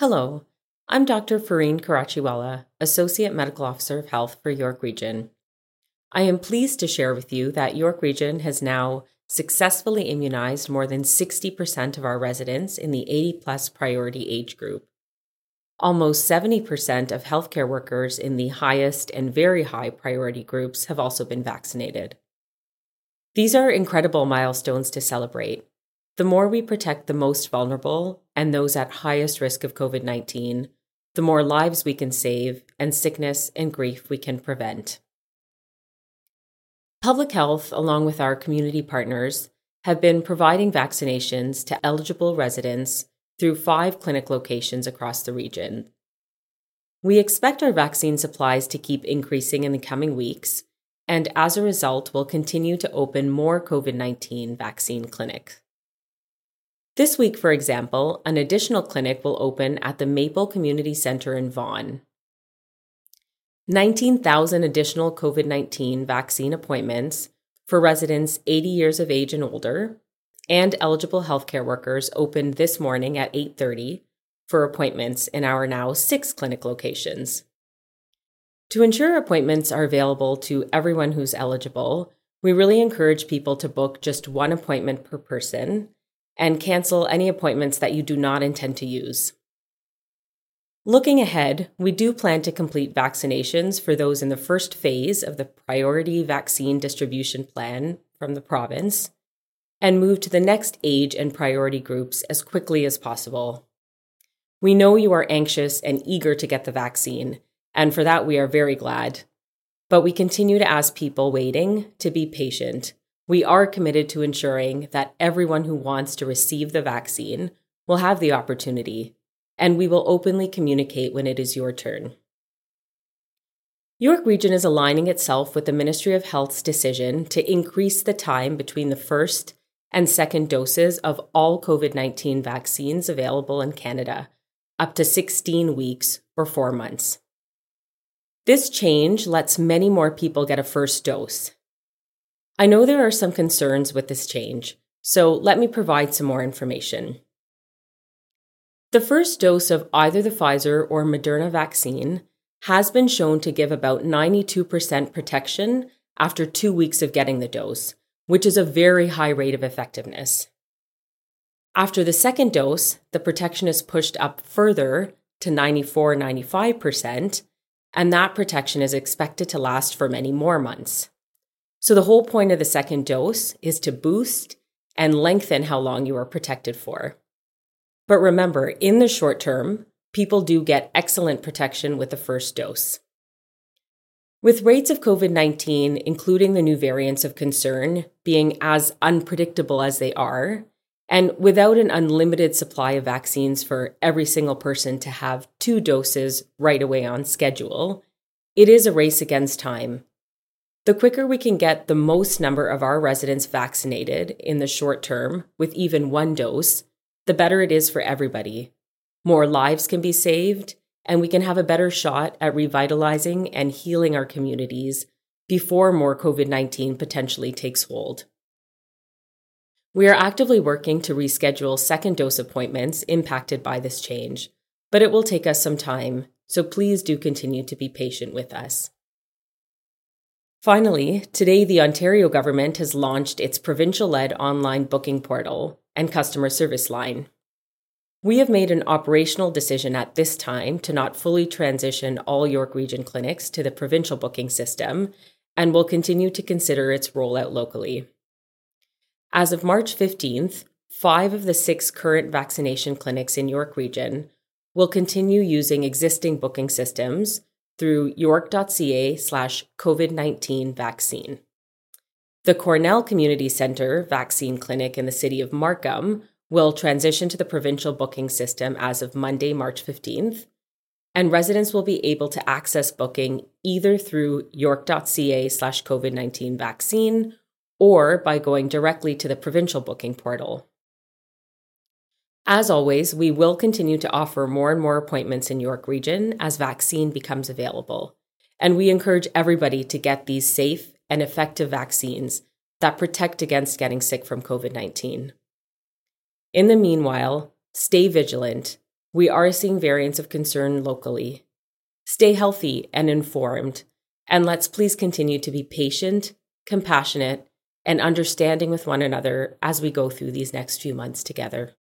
Hello, I'm Dr. Fareen Karachiwala, Associate Medical Officer of Health for York Region. I am pleased to share with you that York Region has now successfully immunized more than 60% of our residents in the 80 plus priority age group. Almost 70% of healthcare workers in the highest and very high priority groups have also been vaccinated. These are incredible milestones to celebrate. The more we protect the most vulnerable and those at highest risk of COVID 19, the more lives we can save and sickness and grief we can prevent. Public Health, along with our community partners, have been providing vaccinations to eligible residents through five clinic locations across the region. We expect our vaccine supplies to keep increasing in the coming weeks, and as a result, will continue to open more COVID 19 vaccine clinics. This week, for example, an additional clinic will open at the Maple Community Center in Vaughan. 19,000 additional COVID 19 vaccine appointments for residents 80 years of age and older and eligible healthcare workers opened this morning at 8:30 for appointments in our now 6 clinic locations. To ensure appointments are available to everyone who's eligible, we really encourage people to book just one appointment per person and cancel any appointments that you do not intend to use. Looking ahead, we do plan to complete vaccinations for those in the first phase of the priority vaccine distribution plan from the province and move to the next age and priority groups as quickly as possible. We know you are anxious and eager to get the vaccine, and for that we are very glad. But we continue to ask people waiting to be patient. We are committed to ensuring that everyone who wants to receive the vaccine will have the opportunity and we will openly communicate when it is your turn. York Region is aligning itself with the Ministry of Health's decision to increase the time between the first and second doses of all COVID 19 vaccines available in Canada, up to 16 weeks or four months. This change lets many more people get a first dose. I know there are some concerns with this change, so let me provide some more information. The first dose of either the Pfizer or Moderna vaccine has been shown to give about 92% protection after two weeks of getting the dose, which is a very high rate of effectiveness. After the second dose, the protection is pushed up further to 94 95%, and that protection is expected to last for many more months. So, the whole point of the second dose is to boost and lengthen how long you are protected for. But remember, in the short term, people do get excellent protection with the first dose. With rates of COVID 19, including the new variants of concern, being as unpredictable as they are, and without an unlimited supply of vaccines for every single person to have two doses right away on schedule, it is a race against time. The quicker we can get the most number of our residents vaccinated in the short term with even one dose, the better it is for everybody. More lives can be saved, and we can have a better shot at revitalizing and healing our communities before more COVID 19 potentially takes hold. We are actively working to reschedule second dose appointments impacted by this change, but it will take us some time, so please do continue to be patient with us. Finally, today the Ontario government has launched its provincial led online booking portal and customer service line. We have made an operational decision at this time to not fully transition all York Region clinics to the provincial booking system and will continue to consider its rollout locally. As of March 15th, five of the six current vaccination clinics in York Region will continue using existing booking systems through york.ca slash COVID 19 vaccine. The Cornell Community Center Vaccine Clinic in the city of Markham will transition to the provincial booking system as of Monday, March 15th, and residents will be able to access booking either through york.ca slash COVID 19 vaccine or by going directly to the provincial booking portal. As always, we will continue to offer more and more appointments in York Region as vaccine becomes available, and we encourage everybody to get these safe and effective vaccines that protect against getting sick from COVID 19. In the meanwhile, stay vigilant we are seeing variants of concern locally. Stay healthy and informed, and let's please continue to be patient, compassionate, and understanding with one another as we go through these next few months together.